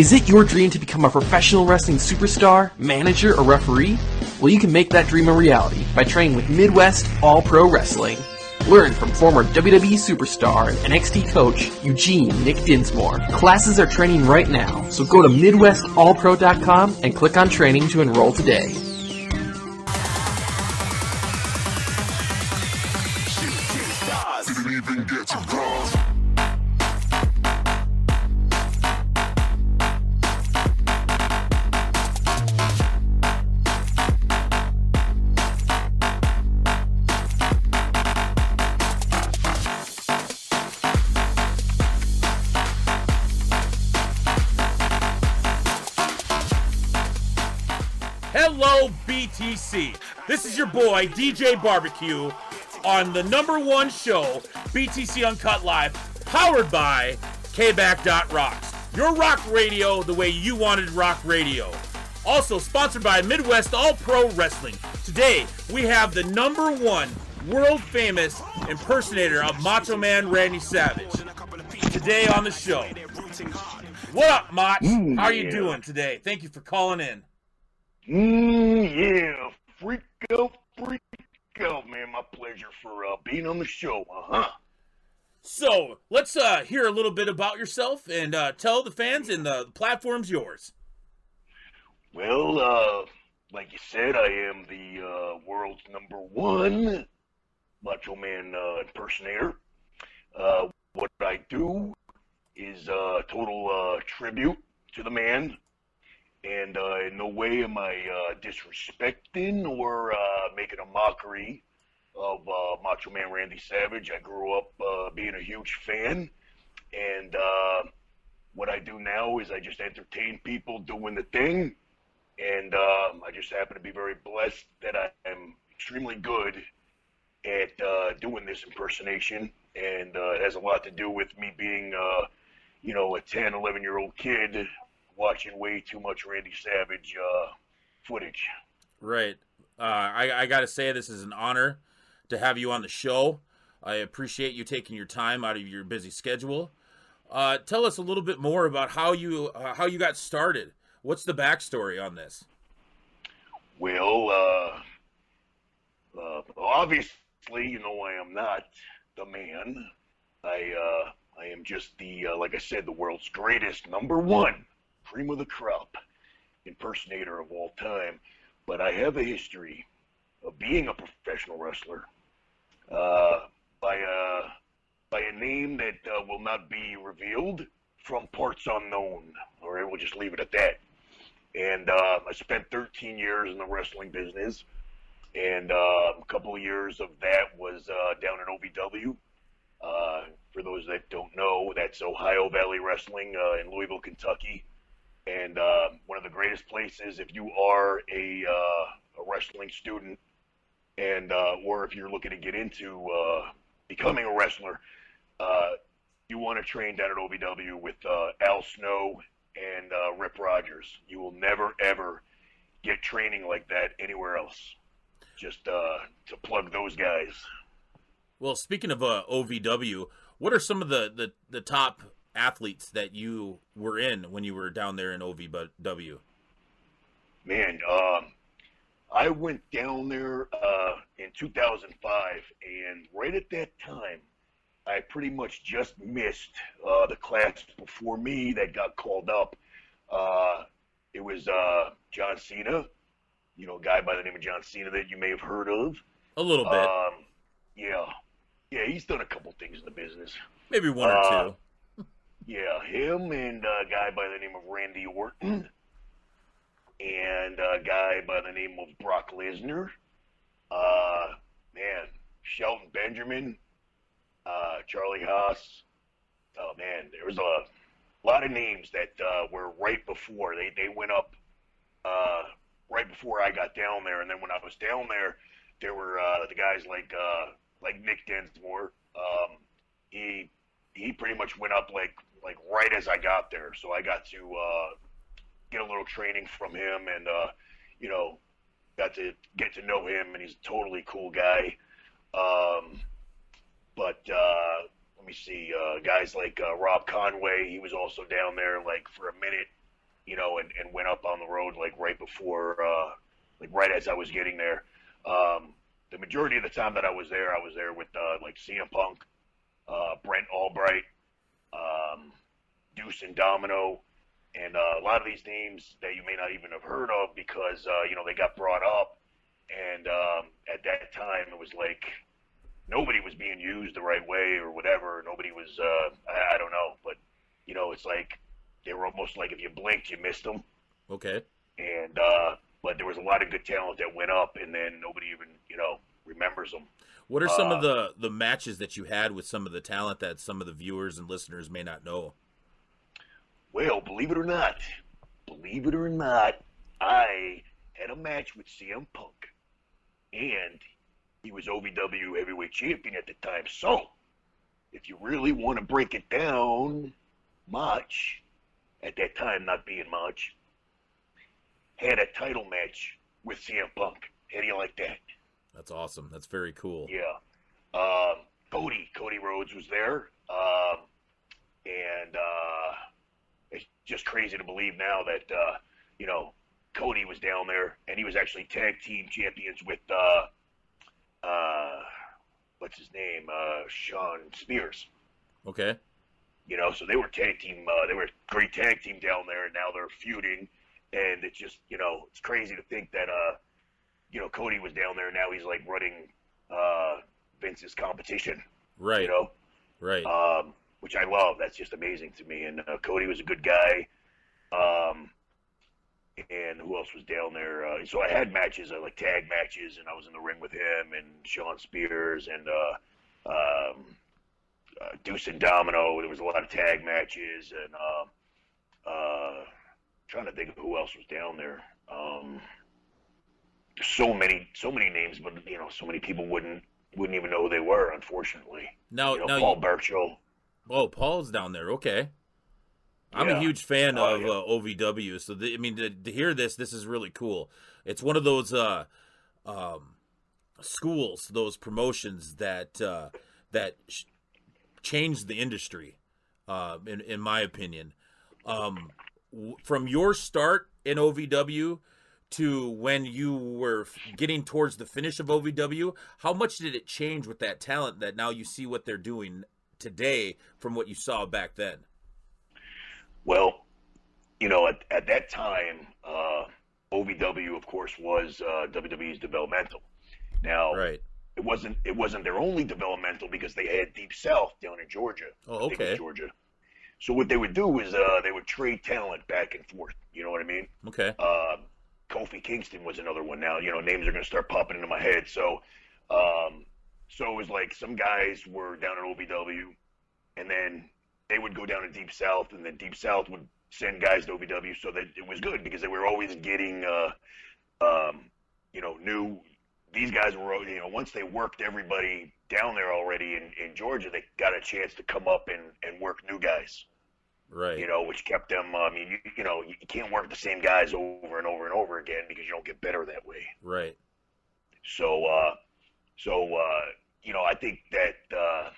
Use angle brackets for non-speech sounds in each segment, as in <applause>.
Is it your dream to become a professional wrestling superstar, manager, or referee? Well, you can make that dream a reality by training with Midwest All Pro Wrestling. Learn from former WWE superstar and NXT coach Eugene Nick Dinsmore. Classes are training right now, so go to MidwestAllPro.com and click on training to enroll today. BTC. This is your boy, DJ Barbecue, on the number one show, BTC Uncut Live, powered by KBack.Rocks. Your rock radio the way you wanted rock radio. Also sponsored by Midwest All Pro Wrestling. Today, we have the number one world famous impersonator of Macho Man Randy Savage. Today on the show. What up, Mach? Mm, How are you yeah. doing today? Thank you for calling in. Mm, yeah, freak out, freak out, man. My pleasure for uh, being on the show. Uh huh. So let's uh, hear a little bit about yourself and uh, tell the fans and the platform's yours. Well, uh, like you said, I am the uh, world's number one Macho Man uh, impersonator. Uh, what I do is uh, total uh, tribute to the man, and uh, in no way am I uh, disrespecting or uh, making a mockery of uh, Macho Man Randy Savage. I grew up uh, being a huge fan, and uh, what I do now is I just entertain people doing the thing, and um, I just happen to be very blessed that I am extremely good at uh, doing this impersonation, and uh, it has a lot to do with me being, uh, you know, a 10, 11 year old kid watching way too much Randy Savage uh, footage. Right. Uh, I, I got to say, this is an honor to have you on the show. I appreciate you taking your time out of your busy schedule. Uh, tell us a little bit more about how you uh, how you got started. What's the backstory on this? Well, uh, uh, obviously, you know, I am not the man. I, uh, I am just the, uh, like I said, the world's greatest number one cream of the crop impersonator of all time. But I have a history of being a professional wrestler uh, by a by a name that uh, will not be revealed from parts unknown. All right, we'll just leave it at that and uh, I spent 13 years in the wrestling business, and uh, a couple of years of that was uh, down at OVW. Uh, for those that don't know, that's Ohio Valley Wrestling uh, in Louisville, Kentucky, and uh, one of the greatest places if you are a, uh, a wrestling student, and uh, or if you're looking to get into uh, becoming a wrestler. Uh, you want to train down at OVW with uh, Al Snow and Rip Rogers. You will never ever get training like that anywhere else. Just to plug those guys. Well, speaking of OVW, what are some of the, the, the top athletes that you were in when you were down there in OVW? Man, um, I went down there uh, in 2005, and right at that time, I pretty much just missed uh, the class before me that got called up. Uh, it was uh, John Cena, you know, a guy by the name of John Cena that you may have heard of. A little bit, Um, yeah, yeah, he's done a couple things in the business. maybe one or uh, two. Yeah, him and a guy by the name of Randy Orton, <clears throat> and a guy by the name of Brock Lesnar. Uh, man, Shelton Benjamin, uh, Charlie Haas. Oh man, there was a lot of names that uh, were right before they they went up uh, right before I got down there, and then when I was down there, there were uh, the guys like uh, like Nick Dinsmore. Um, he he pretty much went up like like right as I got there, so I got to uh, get a little training from him, and uh, you know, got to get to know him, and he's a totally cool guy. Um, but uh, let me see, uh, guys like uh, Rob Conway, he was also down there like for a minute. you know, and, and went up on the road like right before, uh, like right as I was getting there. Um, the majority of the time that I was there, I was there with uh, like CM Punk, uh, Brent Albright, um, Deuce and Domino, and uh, a lot of these names that you may not even have heard of because uh, you know they got brought up, and um, at that time it was like nobody was being used the right way or whatever. Nobody was, uh, I, I don't know, but you know, it's like they were almost like if you blinked, you missed them. Okay. And uh, but there was a lot of good talent that went up, and then nobody even you know remembers them. What are some Uh, of the the matches that you had with some of the talent that some of the viewers and listeners may not know? Well, believe it or not, believe it or not, I had a match with CM Punk, and he was OVW Heavyweight Champion at the time. So, if you really want to break it down, much at that time not being much, had a title match with CM Punk. How do you like that? That's awesome. That's very cool. Yeah. Um, Cody, Cody Rhodes was there. Um, and uh, it's just crazy to believe now that, uh, you know, Cody was down there and he was actually tag team champions with, uh, uh, what's his name? Uh, Shawn Spears. Okay. You know, so they were tag team. Uh, they were a great tag team down there, and now they're feuding. And it's just, you know, it's crazy to think that, uh, you know, Cody was down there. Now he's like running uh, Vince's competition. Right. You know, Right. um, which I love. That's just amazing to me. And uh, Cody was a good guy. Um, and who else was down there? Uh, so I had matches, uh, like tag matches, and I was in the ring with him and Shawn Spears and uh, um, uh, Deuce and Domino. There was a lot of tag matches, and uh, uh, trying to think of who else was down there. Um, there's so many, so many names, but you know, so many people wouldn't wouldn't even know who they were. Unfortunately, now, you know, now, Paul you, Burchill. oh, Paul's down there. Okay. I'm a huge fan Oh, of yeah. uh, OVW, so the, I mean to, to hear this, this is really cool. It's one of those uh, um, schools, those promotions that uh, that sh- changed the industry, uh, in in my opinion. Um, w- from your start in OVW to when you were getting towards the finish of OVW, how much did it change with that talent that now you see what they're doing today from what you saw back then? Well, you know, at, at that time, uh, OVW, of course, was uh, WWE's developmental. Now, Right. it wasn't it wasn't their only developmental because they had Deep South down in Georgia. Oh, okay. Georgia. So what they would do is uh, they would trade talent back and forth. You know what I mean? Okay. Uh, Kofi Kingston was another one. Now you know names are going to start popping into my head. So, um, so it was like some guys were down at OVW, and then they would go down to Deep South, and then Deep South would send guys to OVW. So that it was good because they were always getting, uh, um, you know, new. These guys were, you know, once they worked everybody down there already in, in Georgia, they got a chance to come up and, and work new guys Right. you know, which kept them. I mean, you, you know, you can't work the same guys over and over and over again because you don't get better that way. Right. So, uh, so uh, you know, I think that uh,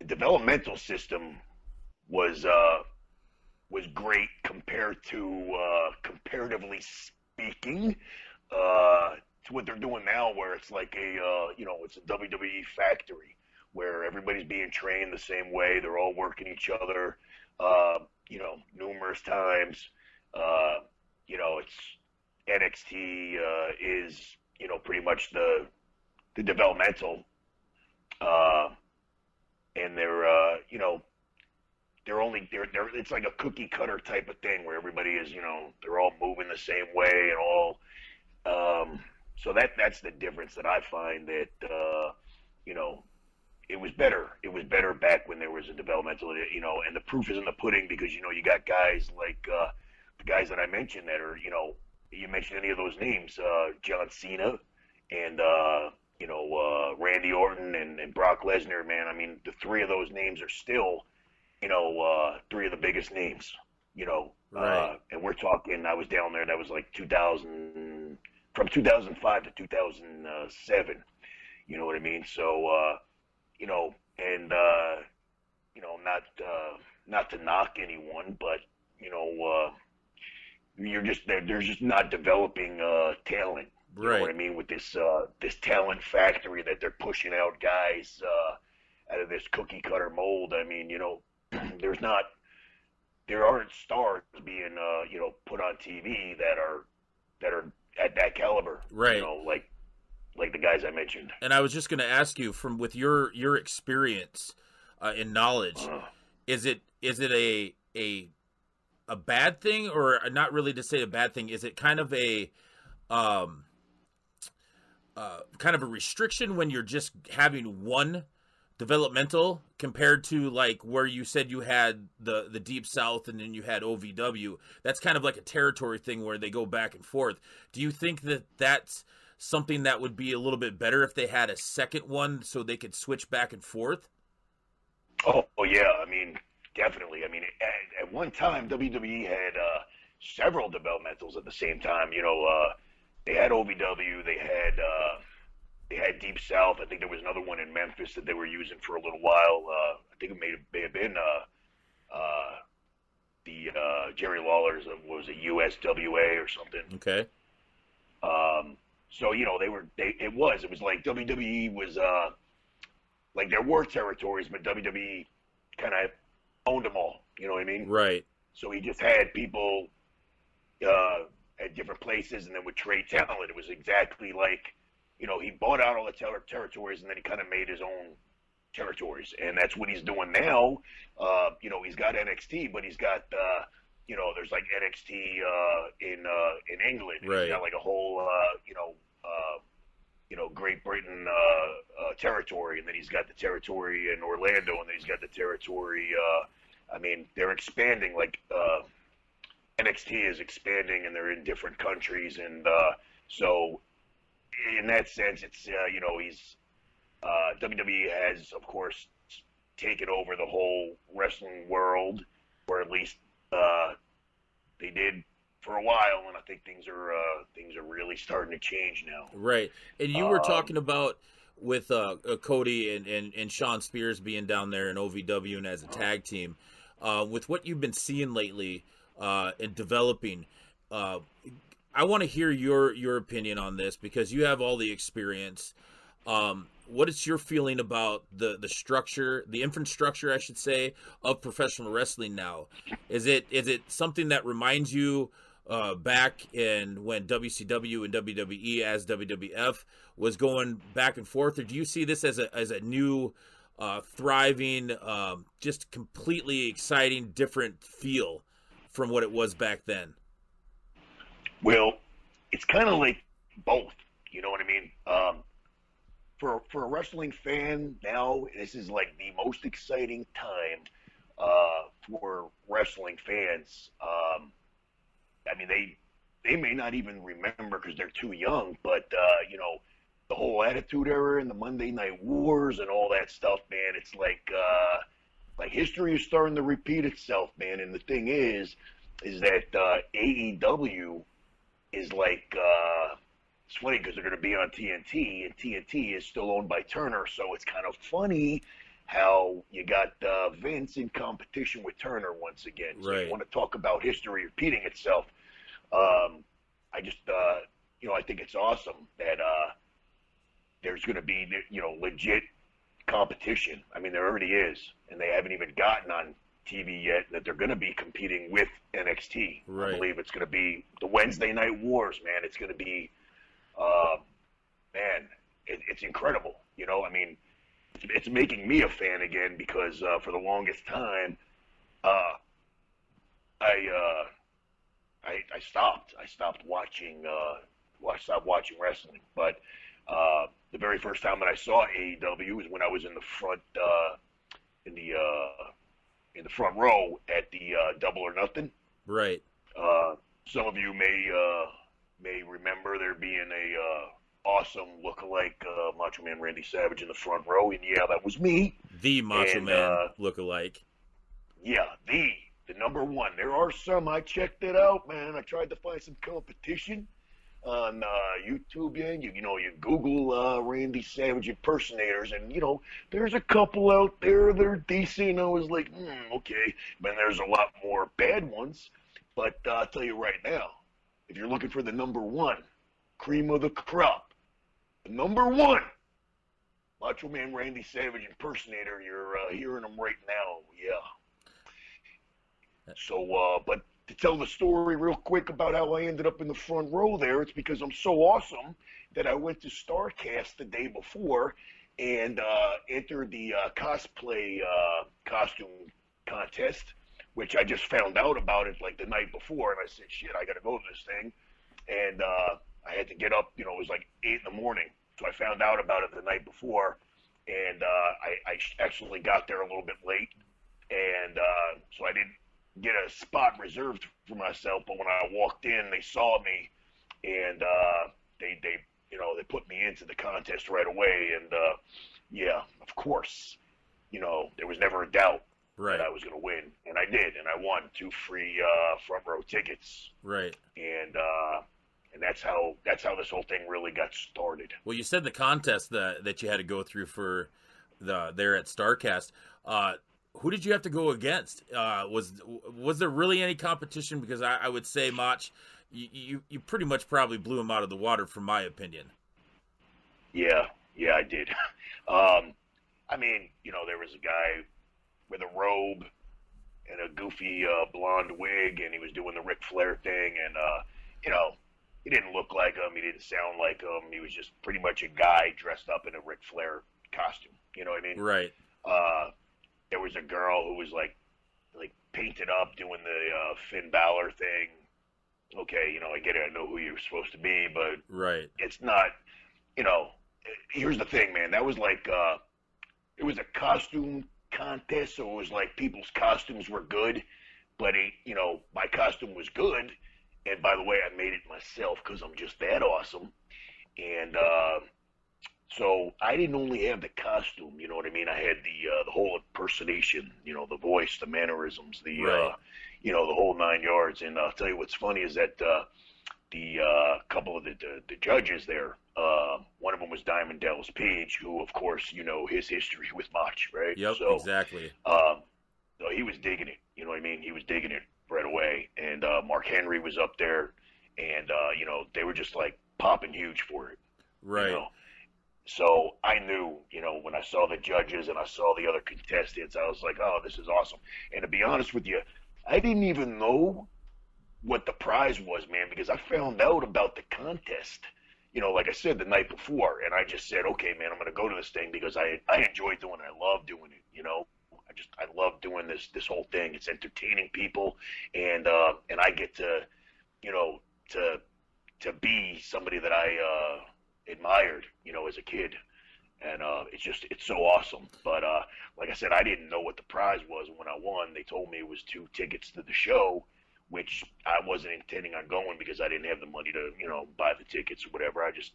the developmental system was uh, was great compared to uh, comparatively speaking uh, to what they're doing now, where it's like a uh, you know, it's a WWE factory where everybody's being trained the same way. They're all working each other, uh, you know, numerous times. Uh, you know, it's NXT uh, is you know pretty much the the developmental, uh, and they're uh, you know they're only they're they're it's like a cookie cutter type of thing where everybody is you know they're all moving the same way and all. Um, so that that's the difference that I find that uh, you know it was better. It was better back when there was a developmental, you know, and the proof is in the pudding because you know you got guys like uh, the guys that I mentioned that are, you know, you mentioned any of those names, uh, John Cena and uh, you know uh, Randy Orton and, and Brock Lesnar. Man, I mean, the three of those names are still, you know, uh, three of the biggest names. You know, uh, Right. and we're talking. I was down there. That was like 2000, from 2005 to 2007. You know what I mean? So, uh, you know, and uh, you know, not uh, not to knock anyone, but you know, uh, you're just they're, they're just not developing uh, talent. You Right. know what I mean with this uh, this talent factory that they're pushing out guys uh, out of this cookie cutter mold. I mean, you know, <clears throat> there's not there aren't stars being uh, you know put on TV that are that are at that caliber. Right. You know, like like the guys I mentioned. And I was just going to ask you, from with your your experience uh, and knowledge, Uh, is it is it a a a bad thing or not really to say a bad thing? Is it kind of a um uh, kind of a restriction when you're just having one developmental compared to like where you said you had the the deep south and then you had OVW that's kind of like a territory thing where they go back and forth do you think that that's something that would be a little bit better if they had a second one so they could switch back and forth Oh, oh yeah, I mean, definitely. I mean, at, at one time, WWE had uh, several developmentals at the same time. You know, uh, they had OVW, they had uh, they had Deep South. I think there was another one in Memphis that they were using for a little while. Uh, I think it may have, may have been uh, uh, the uh, Jerry Lawler's what was it USWA or something. okay Um, so you know they were they it was it was like WWE was uh like there were territories, but WWE kind of owned them all. You know what I mean? right So he just had people uh, at different places, and then would trade talent. It was exactly like you know he bought out all the ter- territories, and then he kind of made his own territories, and that's what he's doing now. Uh, you know he's got NXT, but he's got uh, you know there's like NXT uh, in uh, in England. Right. He's got like a whole uh, you know. Uh, you know, Great Britain uh, uh, territory, and then he's got the territory in Orlando, and then he's got the territory. Uh, I mean, they're expanding. Like uh, NXT is expanding, and they're in different countries, and uh, so in that sense, it's uh, you know he's uh, WWE has of course taken over the whole wrestling world, or at least uh, they did for a while, and I think things are uh, things are really starting to change now. Right. And you were Um, talking about with uh, uh, Cody and, and, and Shawn Spears being down there in OVW and as a tag team. Uh, with what you've been seeing lately uh, and developing, uh, I want to hear your your opinion on this because you have all the experience. Um, what is your feeling about the the structure, the infrastructure, I should say, of professional wrestling now? Is it is it something that reminds you uh, back in when WCW and WWE as WWF was going back and forth, or do you see this as a as a new, uh, thriving, um, just completely exciting, different feel from what it was back then? Well, it's kind of like both. You know what I mean? Um, for for a wrestling fan now, this is like the most exciting time uh, for wrestling fans. Um, I mean, they they may not even remember because they're too young, but uh, you know, the whole Attitude Era and the Monday Night Wars and all that stuff, man. It's like uh, like history is starting to repeat itself, man. And the thing is, is that uh, AEW is like uh, it's funny because they're going to be on TNT, and TNT is still owned by Turner, so it's kind of funny how you got uh, Vince in competition with Turner once again. So Right. you want to talk about history repeating itself? Um, I just, uh, you know, I think it's awesome that uh, there's going to be, you know, legit competition. I mean, there already is, and they haven't even gotten on TV yet. That they're going to be competing with NXT. Right. I believe it's going to be the Wednesday Night Wars, man. It's going to be, uh, man, it, it's incredible. You know, I mean, it's, it's making me a fan again because uh, for the longest time, uh, I, uh, I I stopped. I stopped watching. Uh, well, I stopped watching wrestling. But uh, the very first time that I saw AEW was when I was in the front, uh, in the uh, in the front row at the uh, Double or Nothing. Right. Uh, some of you may uh, may remember there being a uh, awesome lookalike uh, Macho Man Randy Savage in the front row, and yeah, that was me. The Macho And, Man uh, look-alike. Yeah, the the number one. There are some. I checked it out, man. I tried to find some competition on uh, YouTube. Yeah, you you know you Google uh, Randy Savage impersonators, and you know there's a couple out there that are decent. I was like, hmm, okay, but there's a lot more bad ones. But uh, I'll tell you right now, if you're looking for the number one, cream of the crop, the number one Macho Man Randy Savage impersonator, you're uh, hearing him right now. Yeah. So, uh, but to tell the story real quick about how I ended up in the front row there, it's because I'm so awesome that I went to Starrcast the day before and uh, entered the uh, cosplay uh, costume contest, which I just found out about it like the night before, and I said, "Shit, I got to go to this thing," and uh, I had to get up. You know, it was like eight in the morning, so I found out about it the night before, and uh, I, I actually got there a little bit late, and uh, so I didn't get a spot reserved for myself. But when I walked in, they saw me, and uh, they they you know they put me into the contest right away. And uh, yeah, of course, you know there was never a doubt Right. that I was going to win, and I did, and I won two free uh, front row tickets, Right. and uh, and that's how that's how this whole thing really got started. Well, you said the contest that that you had to go through for the there at Starrcast. Uh, who did you have to go against? Uh, was was there really any competition? Because I, I would say, Mach, you, you you pretty much probably blew him out of the water, from my opinion. Yeah, yeah, I did. <laughs> Um, I mean, you know, there was a guy with a robe and a goofy uh, blonde wig, and he was doing the Ric Flair thing, and uh, you know, he didn't look like him, he didn't sound like him. He was just pretty much a guy dressed up in a Ric Flair costume. You know what I mean? Right. Uh, there was a girl who was like, like painted up doing the uh, Finn Balor thing. Okay, you know, I get it. I know who you're supposed to be, but Right. it's not you know here's the thing man that was like uh it was a costume contest so it was like people's costumes were good but it, you know my costume was good and by the way i made it myself because i'm just that awesome. And uh so i didn't only have the costume you know what i mean? I had the uh the whole impersonation you know the voice the mannerisms the Right. uh you know the whole nine yards. And i'll tell you what's funny is that uh the uh, couple of the, the, the judges there. Uh, one of them was Diamond Dallas Page, who, of course, you know his history with Mach, right? Yep. So, exactly. um, so he was digging it. You know what I mean? He was digging it right away. And uh, Mark Henry was up there, and uh, you know they were just like popping huge for it. Right. You know? So I knew, you know, when I saw the judges and I saw the other contestants, I was like, oh, this is awesome. And to be honest with you, I didn't even know what the prize was, man, because I found out about the contest, you know, like I said the night before, and I just said, okay, man, I'm going to go to this thing because I I enjoy doing it. I love doing it, you know. I just I love doing this this whole thing. It's entertaining people, and uh, and I get to, you know, to to be somebody that I uh, admired, you know, as a kid. And uh, it's just it's so awesome. But uh, like I said, I didn't know what the prize was when I won. They told me it was two tickets to the show, which I wasn't intending on going because I didn't have the money to, you know, buy the tickets or whatever. I just,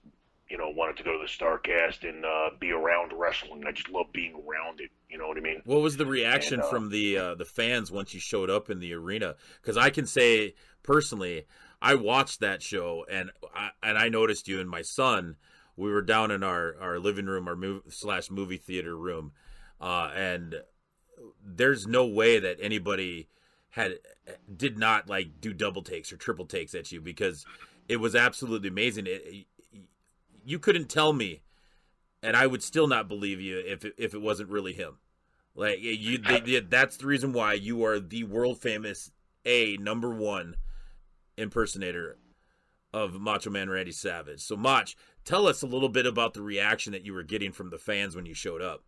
you know, wanted to go to the Starrcast and uh, be around wrestling. I just love being around it. You know what I mean? What was the reaction And, uh, from the uh, the fans once you showed up in the arena? Because I can say personally, I watched that show and I, and I noticed you and my son. We were down in our, our living room, our move, slash movie theater room, uh, and there's no way that anybody had did not like do double takes or triple takes at you because it was absolutely amazing. It, you couldn't tell me, and I would still not believe you if it, if it wasn't really him. Like you, that's the reason why you are the world famous a number one impersonator of Macho Man Randy Savage. So, Mach, tell us a little bit about the reaction that you were getting from the fans when you showed up.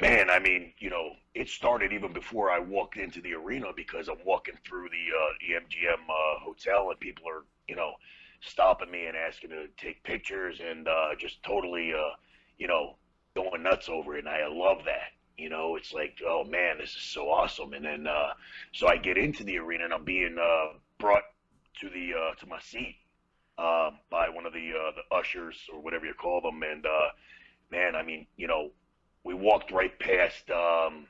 Man, I mean, you know, it started even before I walked into the arena because I'm walking through the uh, EMGM uh, hotel and people are, you know, stopping me and asking to take pictures and uh, just totally, uh, you know, going nuts over it. And I love that. You know, it's like, oh man, this is so awesome. And then, uh, so I get into the arena and I'm being uh, brought to the uh, to my seat uh, by one of the uh, the ushers or whatever you call them. And uh, man, I mean, you know, we walked right past, um,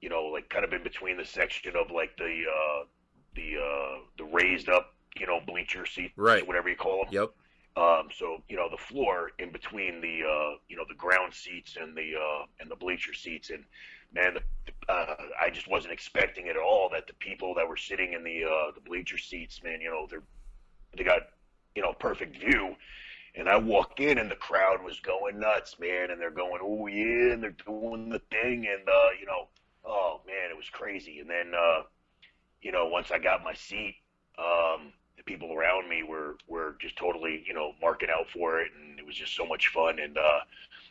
you know, like kind of in between the section of like the uh, the uh, the raised up, you know, bleacher seats, Right. whatever you call them. Yep. Um, so you know, the floor in between the uh, you know the ground seats and the uh, and the bleacher seats, and man, the, uh, I just wasn't expecting it at all that the people that were sitting in the uh, the bleacher seats, man, you know, they're they got you know perfect view, and I walk in and the crowd was going nuts, man, and they're going, oh yeah, and they're doing the thing, and uh, you know, oh man, it was crazy. And then uh, you know, once I got my seat, um, the people around me were were just totally you know marking out for it, and it was just so much fun. And uh,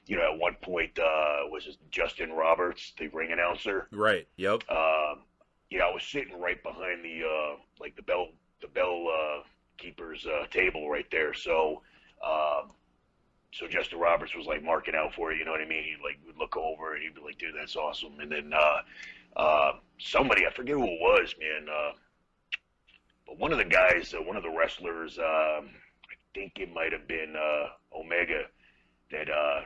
you know, at one point uh, was Justin Roberts, the ring announcer. Right. Yep. Um, you know, I was sitting right behind the uh, like the bell the bell uh, keeper's uh, table right there. So, um, so Justin Roberts was like marking out for it. You know what I mean? He like would look over and he'd be like, "Dude, that's awesome." And then uh, uh, somebody I forget who it was, man. Uh, but one of the guys, uh, one of the wrestlers, um, I think it might have been uh, Omega, that uh,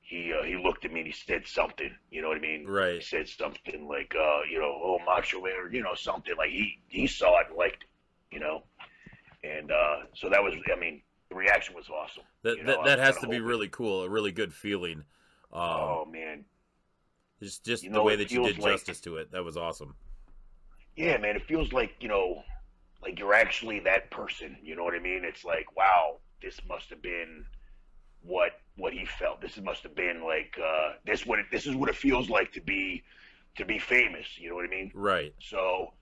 he uh, he looked at me and he said something. You know what I mean? Right. He said something like, uh, you know, oh Macho Man, or you know, something like he he saw it and liked it. You know, and uh, so that was, I mean, the reaction was awesome. That you know, that, that has to be hope it- really cool, a really good feeling. Um, Oh man, just just you the way that you did like- justice to it. That was awesome. yeah, man, it feels like you know, like you're actually that person. You know what I mean? It's like, wow, this must have been what what he felt. This must have been like uh, this what it, this is what it feels like to be to be famous. You know what I mean? Right. So,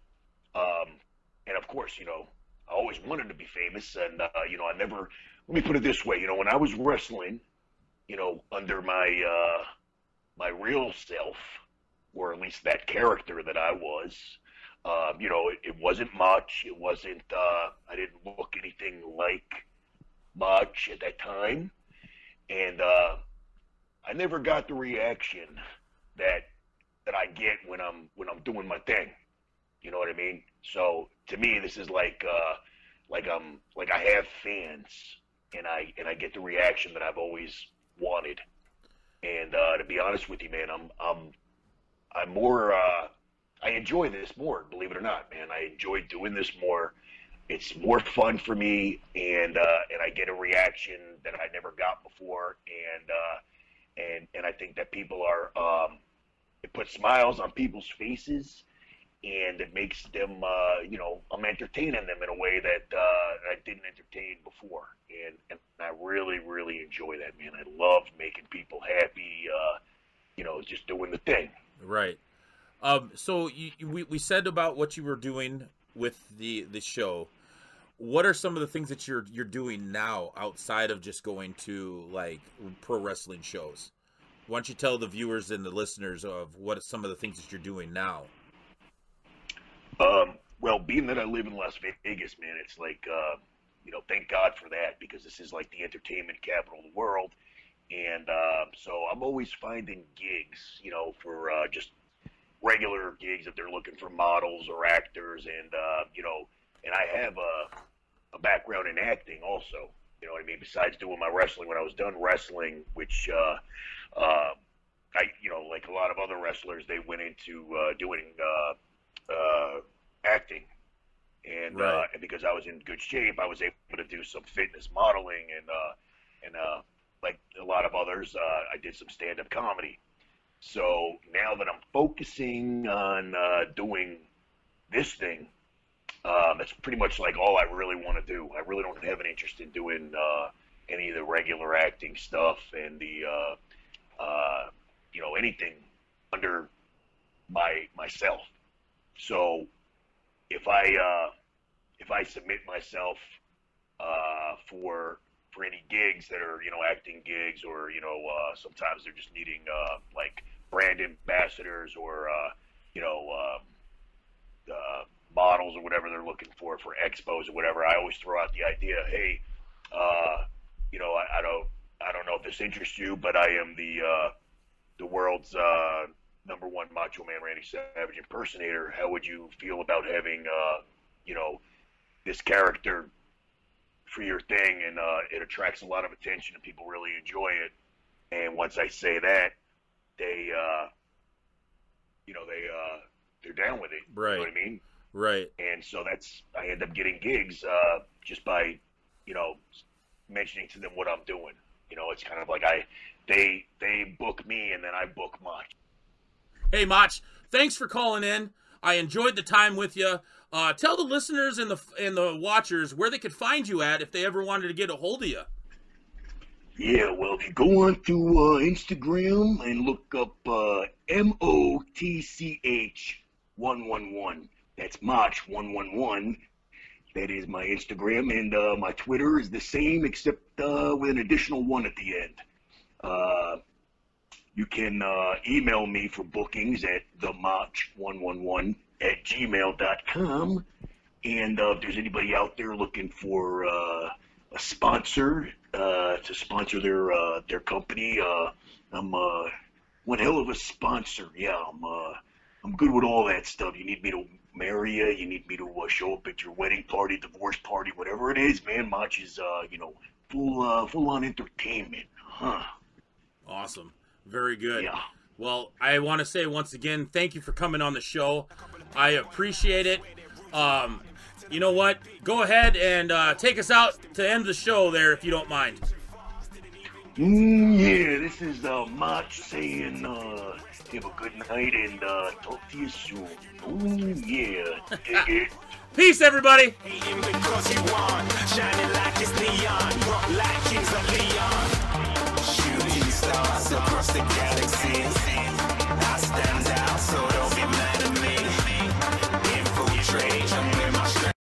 um, and of course, you know, I always wanted to be famous, and uh, you know, I never. Let me put it this way, you know, when I was wrestling, you know, under my uh, my real self, or at least that character that I was, um, you know, it, it wasn't much. It wasn't. Uh, I didn't look anything like much at that time, and uh, I never got the reaction that that I get when I'm when I'm doing my thing. You know what I mean? So to me, this is like uh, like I'm like I have fans, and I and I get the reaction that I've always wanted. And uh, to be honest with you, man, I'm I'm I'm more uh, I enjoy this more. Believe it or not, man, I enjoy doing this more. It's more fun for me, and uh, and I get a reaction that I never got before, and uh, and and I think that people are um, it puts smiles on people's faces and it makes them uh, you know i'm entertaining them in a way that uh, i didn't entertain before and, and i really really enjoy that man i love making people happy uh, you know just doing the thing Right. Um, so you, we, we said about what you were doing with the the show. What are some of the things that you're you're doing now outside of just going to like pro wrestling shows? Why don't you tell the viewers and the listeners of what some of the things that you're doing now? Um, well, being that I live in Las Vegas, man, it's like, uh, you know, thank God for that because this is like the entertainment capital of the world. And uh, so I'm always finding gigs, you know, for uh, just regular gigs if they're looking for models or actors. And, uh, you know, and I have a, a background in acting also. You know what I mean? Besides doing my wrestling, when I was done wrestling, which, uh, uh, I, you know, like a lot of other wrestlers, they went into doing uh, acting, and uh, and because I was in good shape, I was able to do some fitness modeling, and uh, and uh, like a lot of others, uh, I did some stand-up comedy. So now that I'm focusing on uh, doing this thing, um, that's pretty much like all I really want to do. I really don't have an interest in doing uh, any of the regular acting stuff and the uh, uh, you know anything under my myself. So if I uh, if I submit myself uh, for for any gigs that are you know acting gigs or you know uh, sometimes they're just needing uh, like brand ambassadors or uh, you know um, uh, models or whatever they're looking for for expos or whatever. I always throw out the idea, hey, uh, you know I, I don't I don't know if this interests you, but I am the uh, the world's uh, number one Macho Man Randy Savage impersonator. How would you feel about having, uh, you know, this character for your thing? And uh, it attracts a lot of attention, and people really enjoy it. And once I say that, they, uh, you know, they uh, they're down with it. You Right. know what I mean? Right. and so that's I end up getting gigs uh, just by you know mentioning to them what I'm doing. You know, it's kind of like I they they book me and then I book much. Hey, Mach, thanks for calling in. I enjoyed the time with you. Uh, tell the listeners and the and the watchers where they could find you at if they ever wanted to get a hold of you. Yeah, well, if you go on to uh, Instagram and look up uh, M O T C H 111, that's Mach 111. That is my Instagram, and uh, my Twitter is the same except uh, with an additional one at the end. You can uh, email me for bookings at themach111 at gmail.com. And uh, if there's anybody out there looking for uh, a sponsor uh, to sponsor their uh, their company, uh, I'm uh, one hell of a sponsor. Yeah, I'm uh, I'm good with all that stuff. You need me to marry you, you need me to show up at your wedding party, divorce party, whatever it is, man. Mach is uh, you know full uh, full on entertainment, huh? Awesome. Very good. Yeah. Well, I want to say once again, thank you for coming on the show. I appreciate it. Um, you know what? Go ahead and uh, take us out to end the show there, if you don't mind. Mm, yeah, this is uh, Mach saying uh, have a good night and uh, talk to you soon. Oh yeah, dig <laughs> it. Peace, everybody stars across the galaxy.